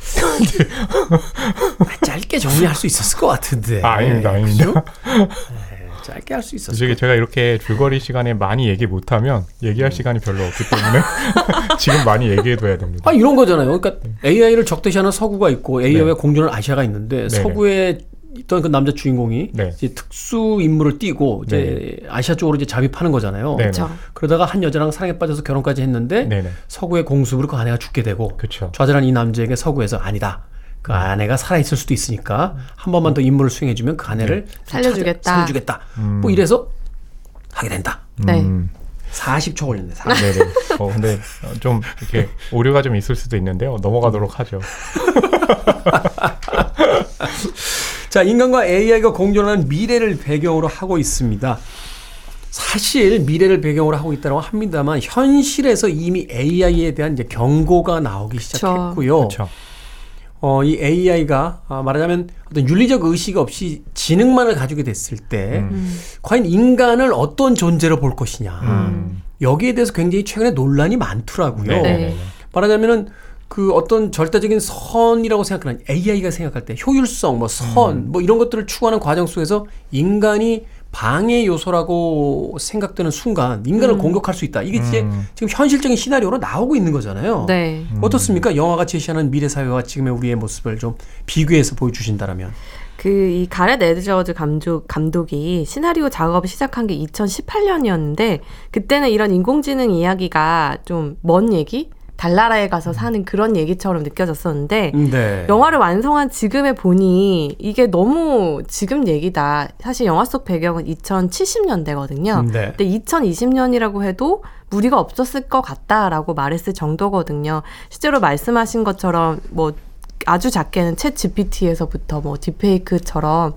아, 짧게 정리할 수 있었을 것 같은데. 아, 아닙니다, 아닙니다. 네, 짧게 할 수 있었을 솔직히 것 제가 이렇게 줄거리 시간에 많이 얘기 못하면 얘기할 시간이 별로 없기 때문에 지금 많이 얘기해둬야 됩니다. 아 이런 거잖아요. 그러니까 AI를 적대시하는 서구가 있고 AI와 네. 공존하는 아시아가 있는데 서구에 있던 그 남자 주인공이 네. 이제 특수 임무를 띠고 이제 아시아 쪽으로 이제 잠입하는 거잖아요. 네. 그렇죠. 그러다가 한 여자랑 사랑에 빠져서 결혼까지 했는데 네네. 서구의 공습으로 그 아내가 죽게 되고. 좌절한 이 남자에게 서구에서 아니다. 그 아내가 살아있을 수도 있으니까 한 번만 더 임무를 수행해주면 그 아내를 좀 살려주겠다. 찾아- 살려주겠다. 뭐 이래서 하게 된다. 네. 음, 40초 걸렸네. 40. 네네. 어, 근데 어, 좀 이렇게 오류가 좀 있을 수도 있는데요. 넘어가도록 하죠. 자, 인간과 AI가 공존하는 미래를 배경으로 하고 있습니다. 사실 미래를 배경으로 하고 있다고 합니다만 현실에서 이미 AI에 대한 이제 경고가 나오기 시작했고요. 그렇죠. 어, 이 AI가 아, 말하자면 어떤 윤리적 의식 없이 지능만을 가지게 됐을 때 음. 과연 인간을 어떤 존재로 볼 것이냐. 음. 여기에 대해서 굉장히 최근에 논란이 많더라고요. 네. 네. 말하자면은 그 어떤 절대적인 선이라고 생각하는 AI가 생각할 때 효율성, 뭐 선, 음. 뭐 이런 것들을 추구하는 과정 속에서 인간이 방해 요소라고 생각되는 순간 인간을 공격할 수 있다. 이게 이제 음. 지금 현실적인 시나리오로 나오고 있는 거잖아요. 네. 어떻습니까? 영화가 제시하는 미래 사회와 지금의 우리의 모습을 좀 비교해서 보여주신다면. 그이 가렛 에드저즈 감독 감독이 시나리오 작업을 시작한 게 2018년이었는데 그때는 이런 인공지능 이야기가 좀 먼 얘기, 달나라에 가서 사는 그런 얘기처럼 느껴졌었는데 네. 영화를 완성한 지금에 보니 이게 너무 지금 얘기다. 사실 영화 속 배경은 2070년대거든요. 네. 근데 2020년이라고 해도 무리가 없었을 것 같다라고 말했을 정도거든요. 실제로 말씀하신 것처럼 뭐 아주 작게는 챗 GPT에서부터 뭐 딥페이크처럼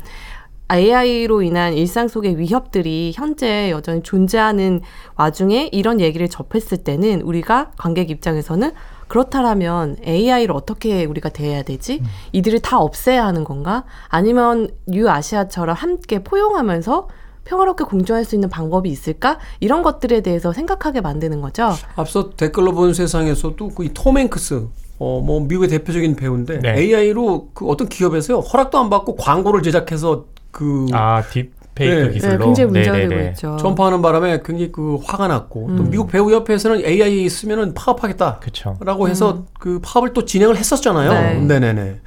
AI로 인한 일상 속의 위협들이 현재 여전히 존재하는 와중에 이런 얘기를 접했을 때는 우리가 관객 입장에서는 그렇다라면 AI를 어떻게 우리가 대해야 되지? 이들을 다 없애야 하는 건가? 아니면 유아시아처럼 함께 포용하면서 평화롭게 공존할 수 있는 방법이 있을까? 이런 것들에 대해서 생각하게 만드는 거죠. 앞서 댓글로 본 세상에서도 그톰 행크스 어, 뭐 미국의 대표적인 배우인데 네. AI로 그 어떤 기업에서요 허락도 안 받고 광고를 제작해서 그 아 딥 페이크 네. 기술로 네, 굉장히 문제가 네네네. 되고 있죠. 전파하는 바람에 굉장히 그 화가 났고 또 음. 미국 배우 협회에서는 AI 있으면은 파업하겠다. 그쵸. 라고 해서 그 파업을 또 진행을 했었잖아요. 네. 네. 네네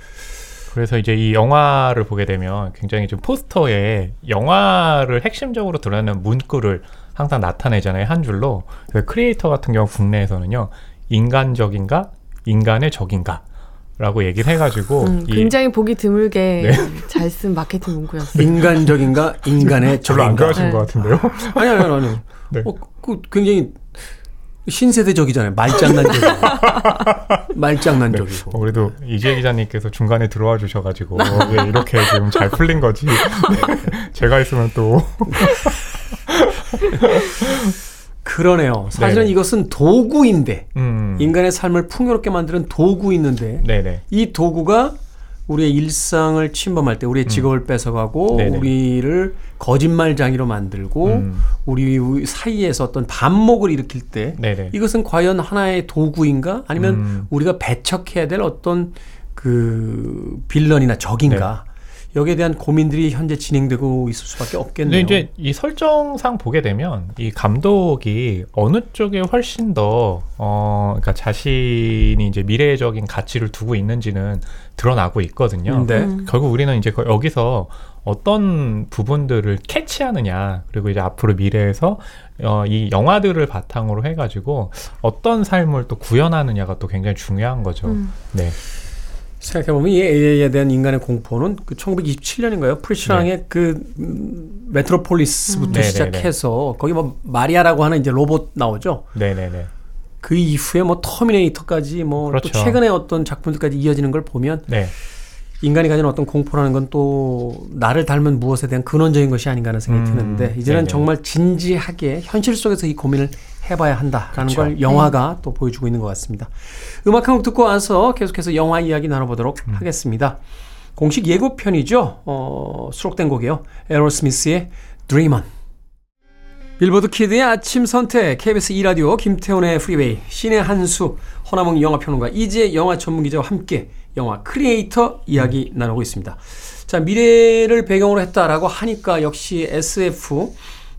그래서 이제 이 영화를 보게 되면 굉장히 좀 포스터에 영화를 핵심적으로 드러내는 문구를 항상 나타내잖아요 한 줄로 그 크리에이터 같은 경우 국내에서는요 인간적인가 인간의 적인가 라고 얘기를 해가지고 음, 이 굉장히 보기 드물게 네. 잘쓴 마케팅 문구였어요. 인간적인가 인간의 별로 안. 좋아하신 네. 것 같은데요. 아니 아니 아니. 아니. 네. 어, 그 굉장히 신세대적이잖아요. 말장난적이고. 말장난적이고. 어, 그래도 이재 기자님께서 중간에 들어와 주셔가지고 왜 이렇게 지금 잘 풀린 거지. 네. 제가 있으면 또 그러네요. 사실은 네. 이것은 도구인데 음, 인간의 삶을 풍요롭게 만드는 도구 있는데 네네 이 도구가 우리의 일상을 침범할 때 우리의 직업을 뺏어가고 음. 네네. 우리를 거짓말장이로 만들고 음. 우리 사이에서 어떤 반목을 일으킬 때 네네 이것은 과연 하나의 도구인가 아니면 음. 우리가 배척해야 될 어떤 그 빌런이나 적인가 네. 여기에 대한 고민들이 현재 진행되고 있을 수밖에 없겠네요. 근데 이제 이 설정상 보게 되면 이 감독이 어느 쪽에 훨씬 더 어, 그러니까 자신이 이제 미래적인 가치를 두고 있는지는 드러나고 있거든요. 네. 음. 결국 우리는 이제 거- 여기서 어떤 부분들을 캐치하느냐 그리고 이제 앞으로 미래에서 어, 이 영화들을 바탕으로 해가지고 어떤 삶을 또 구현하느냐가 또 굉장히 중요한 거죠. 음. 네. 생각해보면 이 AI에 대한 인간의 공포는 그 1927년인가요? 프리츠 랑의 그 음, 메트로폴리스부터 음. 시작해서 거기 뭐 마리아라고 하는 이제 로봇 나오죠. 네네네. 그 이후에 뭐 터미네이터까지 뭐또 그렇죠. 최근에 어떤 작품들까지 이어지는 걸 보면 네. 인간이 가진 어떤 공포라는 건 또 나를 닮은 무엇에 대한 근원적인 것이 아닌가 하는 생각이 음, 드는데 이제는 네네. 정말 진지하게 현실 속에서 이 고민을 해봐야 한다라는 그렇죠. 걸 영화가 또 보여주고 있는 것 같습니다. 음악 한 곡 듣고 와서 계속해서 영화 이야기 나눠보도록 음. 하겠습니다. 공식 예고편이죠. 어, 수록된 곡이에요. 에로스미스의 Dream On. 빌보드 키드의 아침 선택 KBS 2라디오 김태훈의 프리웨이 씨네한수 허남웅 영화평론가 이지혜 영화 전문기자와 함께 영화 크리에이터 이야기 나누고 있습니다. 자 미래를 배경으로 했다라고 하니까 역시 SF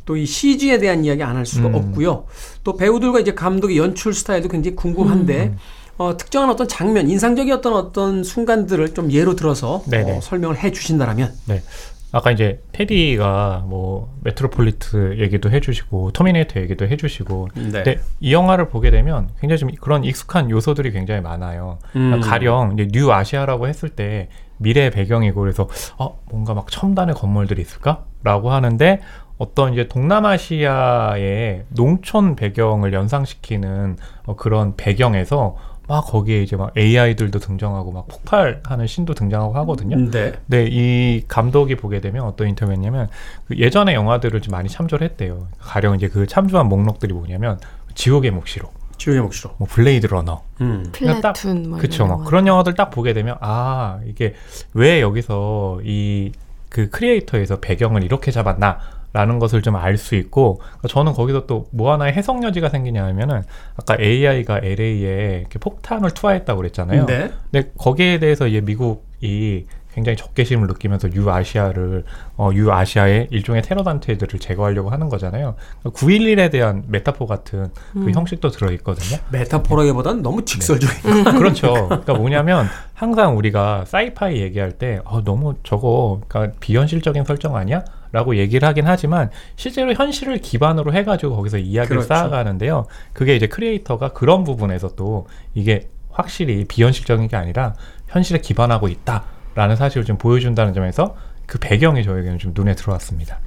또 이 CG에 대한 이야기 안 할 수가 음. 없고요. 또 배우들과 이제 감독의 연출 스타일도 굉장히 궁금한데 어, 특정한 어떤 장면, 인상적이었던 어떤 순간들을 좀 예로 들어서. 어, 설명을 해 주신다라면 네. 아까 이제 테디가 뭐 메트로폴리스 얘기도 해주시고 터미네이터 얘기도 해주시고 네. 근데 이 영화를 보게 되면 굉장히 좀 그런 익숙한 요소들이 굉장히 많아요. 음. 가령 이제 뉴 아시아라고 했을 때 미래 배경이고 그래서 어 뭔가 막 첨단의 건물들이 있을까라고 하는데 어떤 이제 동남아시아의 농촌 배경을 연상시키는 어, 그런 배경에서 막 거기에 이제 막 AI들도 등장하고 막 폭발하는 신도 등장하고 하거든요. 네. 네, 이 감독이 보게 되면 어떤 인터뷰였냐면 그 예전의 영화들을 좀 많이 참조를 했대요. 가령 이제 그 참조한 목록들이 뭐냐면 지옥의 묵시록, 지옥의 묵시록. 뭐 블레이드 러너, 음. 그냥 딱- 플래툰 뭐 그쵸. 영화. 그런 영화들 딱 보게 되면 아 이게 왜 여기서 이 그 크리에이터에서 배경을 이렇게 잡았나 라는 것을 좀 알 수 있고 그러니까 저는 거기서 또 뭐 하나의 해석 여지가 생기냐 하면은 아까 AI가 LA에 이렇게 폭탄을 투하했다고 그랬잖아요. 네. 근데 거기에 대해서 이제 미국이 굉장히 적개심을 느끼면서 뉴 아시아를 어, 뉴 아시아의 일종의 테러 단체들을 제거하려고 하는 거잖아요. 9.11에 대한 메타포 같은 그 음. 형식도 들어 있거든요. 메타포라기보다는 너무 직설적인. 그렇죠. 그러니까 뭐냐면 항상 우리가 sci-fi 얘기할 때 어, 너무 저거 그러니까 비현실적인 설정 아니야? 라고 얘기를 하긴 하지만 실제로 현실을 기반으로 해가지고 거기서 이야기를 그렇죠. 쌓아가는데요. 그게 이제 크리에이터가 그런 부분에서 또 이게 확실히 비현실적인 게 아니라 현실에 기반하고 있다라는 사실을 좀 보여준다는 점에서 그 배경이 저에게는 좀 눈에 들어왔습니다.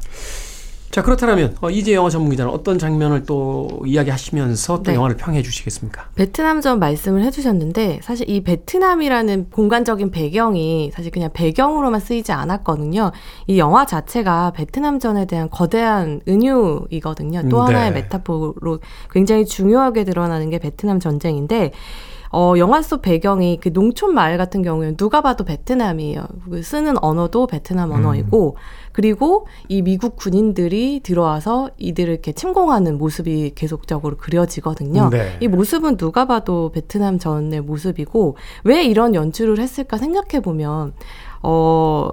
자 그렇다면 어, 이제 영화 전문 기자는 어떤 장면을 또 이야기하시면서 또 네. 영화를 평해 주시겠습니까? 베트남 전 말씀을 해주셨는데 사실 이 베트남이라는 공간적인 배경이 사실 그냥 배경으로만 쓰이지 않았거든요. 이 영화 자체가 베트남 전에 대한 거대한 은유이거든요. 또 음, 하나의 네. 메타포로 굉장히 중요하게 드러나는 게 베트남 전쟁인데 어, 영화 속 배경이 그 농촌 마을 같은 경우에는 누가 봐도 베트남이에요. 그 쓰는 언어도 베트남 언어이고, 그리고 이 미국 군인들이 들어와서 이들을 이렇게 침공하는 모습이 계속적으로 그려지거든요. 네. 이 모습은 누가 봐도 베트남 전의 모습이고, 왜 이런 연출을 했을까 생각해 보면, 어,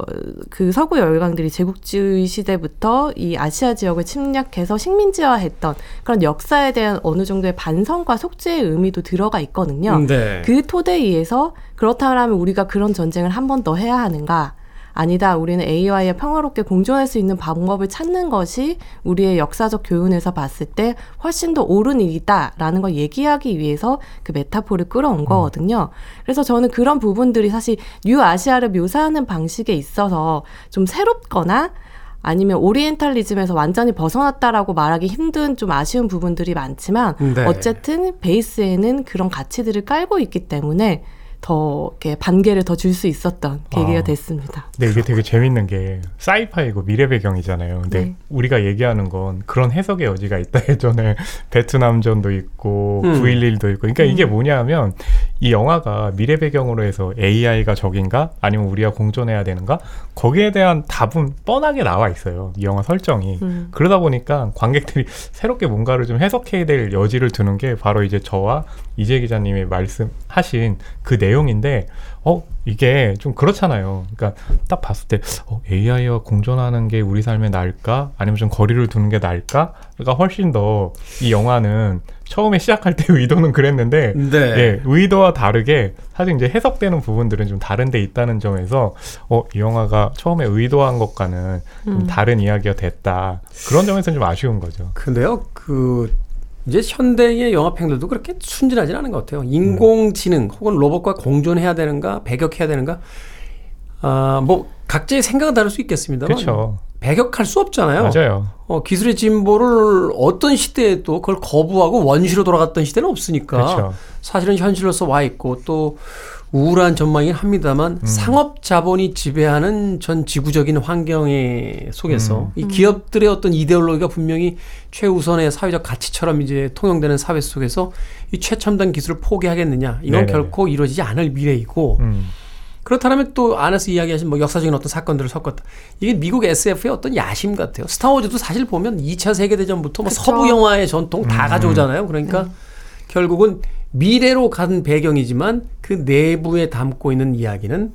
그 서구 열강들이 제국주의 시대부터 이 아시아 지역을 침략해서 식민지화했던 그런 역사에 대한 어느 정도의 반성과 속죄의 의미도 들어가 있거든요. 네. 그 토대에 의해서 그렇다면 우리가 그런 전쟁을 한 번 더 해야 하는가? 아니다. 우리는 AI와 평화롭게 공존할 수 있는 방법을 찾는 것이 우리의 역사적 교훈에서 봤을 때 훨씬 더 옳은 일이다라는 걸 얘기하기 위해서 그 메타포를 끌어온 거거든요. 그래서 저는 그런 부분들이 사실 뉴 아시아를 묘사하는 방식에 있어서 좀 새롭거나 아니면 오리엔탈리즘에서 완전히 벗어났다라고 말하기 힘든 좀 아쉬운 부분들이 많지만 네. 어쨌든 베이스에는 그런 가치들을 깔고 있기 때문에 더 이렇게 반개를 더 줄 수 있었던 계기가 아. 됐습니다. 근데 이게 되게 재밌는 게 사이파이고 미래 배경이잖아요. 근데 네. 우리가 얘기하는 건 그런 해석의 여지가 있다. 예전에 베트남전도 있고 음. 9.11도 있고. 그러니까 이게 뭐냐면 이 영화가 미래 배경으로 해서 AI가 적인가 아니면 우리가 공존해야 되는가 거기에 대한 답은 뻔하게 나와 있어요. 이 영화 설정이. 음. 그러다 보니까 관객들이 새롭게 뭔가를 좀 해석해야 될 여지를 두는 게 바로 이제 저와 이재 기자님이 말씀하신 그 내 용인데, 어, 이게 좀 그렇잖아요. 그러니까 딱 봤을 때, 어, AI와 공존하는 게 우리 삶에 나을까? 아니면 좀 거리를 두는 게 나을까? 그러니까 훨씬 더 이 영화는 처음에 시작할 때 의도는 그랬는데, 네. 예, 의도와 다르게 사실 이제 해석되는 부분들은 좀 다른 데 있다는 점에서 어, 이 영화가 처음에 의도한 것과는 좀 음. 다른 이야기가 됐다. 그런 점에서는 좀 아쉬운 거죠. 근데요, 그 이제 현대의 영화평들도 그렇게 순진하진 않은 것 같아요. 인공지능 혹은 로봇과 공존해야 되는가, 배격해야 되는가, 아, 뭐 각자의 생각은 다를 수 있겠습니다만 그렇죠. 배격할 수 없잖아요. 맞아요. 어, 기술의 진보를 어떤 시대에도 그걸 거부하고 원시로 돌아갔던 시대는 없으니까 그렇죠. 사실은 현실로서 와 있고 또 우울한 전망이긴 합니다만 음. 상업 자본이 지배하는 전 지구적인 환경의 속에서 음. 이 기업들의 어떤 이데올로기가 분명히 최우선의 사회적 가치처럼 이제 통용되는 사회 속에서 이 최첨단 기술을 포기하겠느냐 이건 네네네. 결코 이루어지지 않을 미래이고 음. 그렇다면 또 안에서 이야기하신 뭐 역사적인 어떤 사건들을 섞었다. 이게 미국 SF의 어떤 야심 같아요. 스타워즈도 사실 보면 2차 세계대전부터 뭐. 서부 영화의 전통 다 음. 가져오잖아요. 그러니까 결국은 미래로 간 배경이지만 그 내부에 담고 있는 이야기는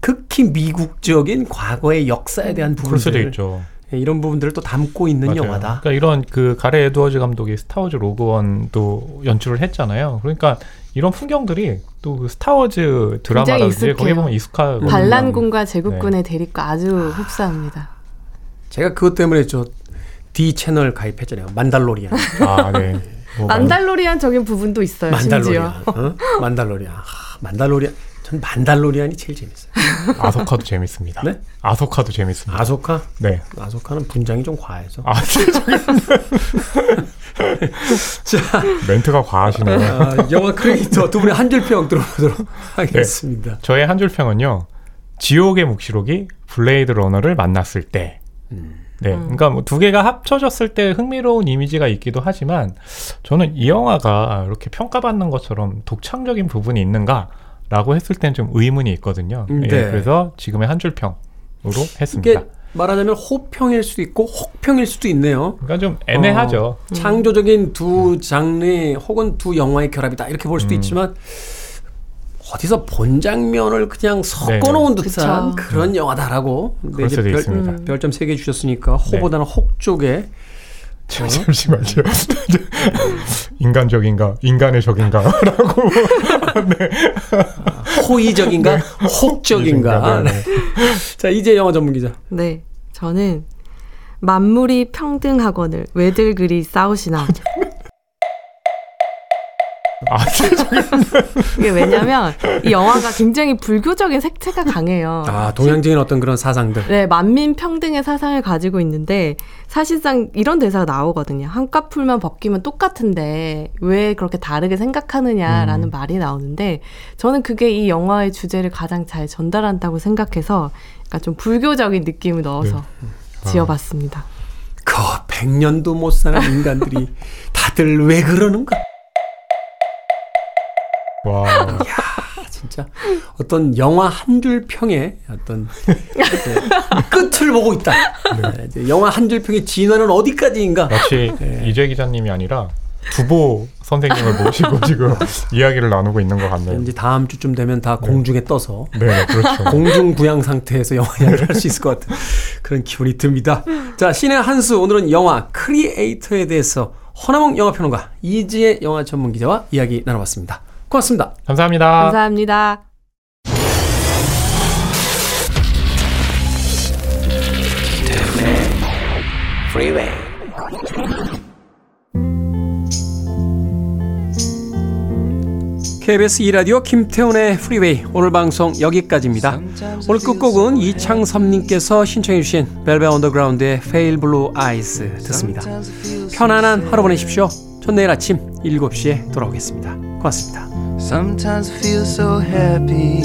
극히 미국적인 과거의 역사에 대한 부분들 있죠. 예, 이런 부분들을 또 담고 있는 맞아요. 영화다. 그러니까 이런 그 가레 에드워즈 감독이 스타워즈 로그원도 연출을 했잖아요. 그러니까 이런 풍경들이 또 그 스타워즈 드라마라든지. 거기 보면 익숙하거든요. 반란군과 네. 제국군의 대립과 아주 흡사합니다. 제가 그것 때문에 저 D 채널 가입했잖아요. 만달로리안. 아, 네. 뭐 만달로리안적인 부분도 있어요. 만달로리안. 심지어. 어? 만달로리안. 하, 만달로리안. 전 만달로리안이 제일 재밌어요. 아소카도 재밌습니다. 네? 아소카도 재밌습니다. 아소카? 네. 아소카는 분장이 좀 과해서. 아. 자, 멘트가 과하시네요. 아, 영화 크리에이터 두 분의 한 줄 평 들어보도록 하겠습니다. 저의 한 줄 평은요. 지옥의 묵시록이 블레이드 러너를 만났을 때. 네, 그러니까 뭐 두 개가 합쳐졌을 때 흥미로운 이미지가 있기도 하지만 저는 이 영화가 이렇게 평가받는 것처럼 독창적인 부분이 있는가라고 했을 땐좀 의문이 있거든요. 음, 예, 네. 그래서 지금의 한 줄 평으로 했습니다. 말하자면 호평일 수도 있고 혹평일 수도 있네요. 그러니까 좀 애매하죠. 어, 창조적인 두 장르 혹은 두 영화의 결합이다 이렇게 볼 수도 음. 있지만 어디서 본 장면을 그냥 섞어놓은 듯한 그쵸. 그런 영화다라고. 근데 네. 수도 별, 있습니다. 음. 별점 3개 주셨으니까 호보다는 혹 쪽에 잠시만요. 인간적인가, 인간의 적인가 라고. 호의적인가 혹적인가. 네. 네. 자 이제 영화 전문 기자. 네, 저는 만물이 평등하거늘 왜들 그리 싸우시나. 아, 이게 왜냐면 이 영화가 굉장히 불교적인 색채가 강해요. 아 동양적인 어떤 그런 사상들. 네, 만민 평등의 사상을 가지고 있는데 사실상 이런 대사가 나오거든요. 한꺼풀만 벗기면 똑같은데 왜 그렇게 다르게 생각하느냐라는 음. 말이 나오는데 저는 그게 이 영화의 주제를 가장 잘 전달한다고 생각해서 약간 좀 불교적인 느낌을 넣어서 지어봤습니다. 그 백년도 못 사는 인간들이 다들 왜 그러는가? 와. 진짜 어떤 영화 한 줄 평의 어떤 이제 끝을 보고 있다. 네, 이제 영화 한 줄 평의 진화는 어디까지인가? 역시 네. 이재 기자님이 아니라 두보 선생님을 모시고 지금 이야기를 나누고 있는 것 같네요. 왠지 다음 주쯤 되면 다 공중에 떠서 네, 네, 그렇죠. 공중 부양 상태에서 영화 이야기를 할 수 있을 것 같은 그런 기분이 듭니다. 자, 신의 한수 오늘은 영화 크리에이터에 대해서 허나몽 영화평론가 이지혜 영화 전문 기자와 이야기 나눠봤습니다. 고맙습니다. 감사합니다. 감사합니다. KBS 2라디오 김태훈의 프리웨이 오늘 방송 여기까지입니다. 오늘 끝곡은 이창섭님께서 신청해 주신 벨벳 언더그라운드의 Pale Blue Eyes 듣습니다. 편안한 하루 보내십시오. 전 내일 아침 7시에 돌아오겠습니다. 고맙습니다. Sometimes I feel so happy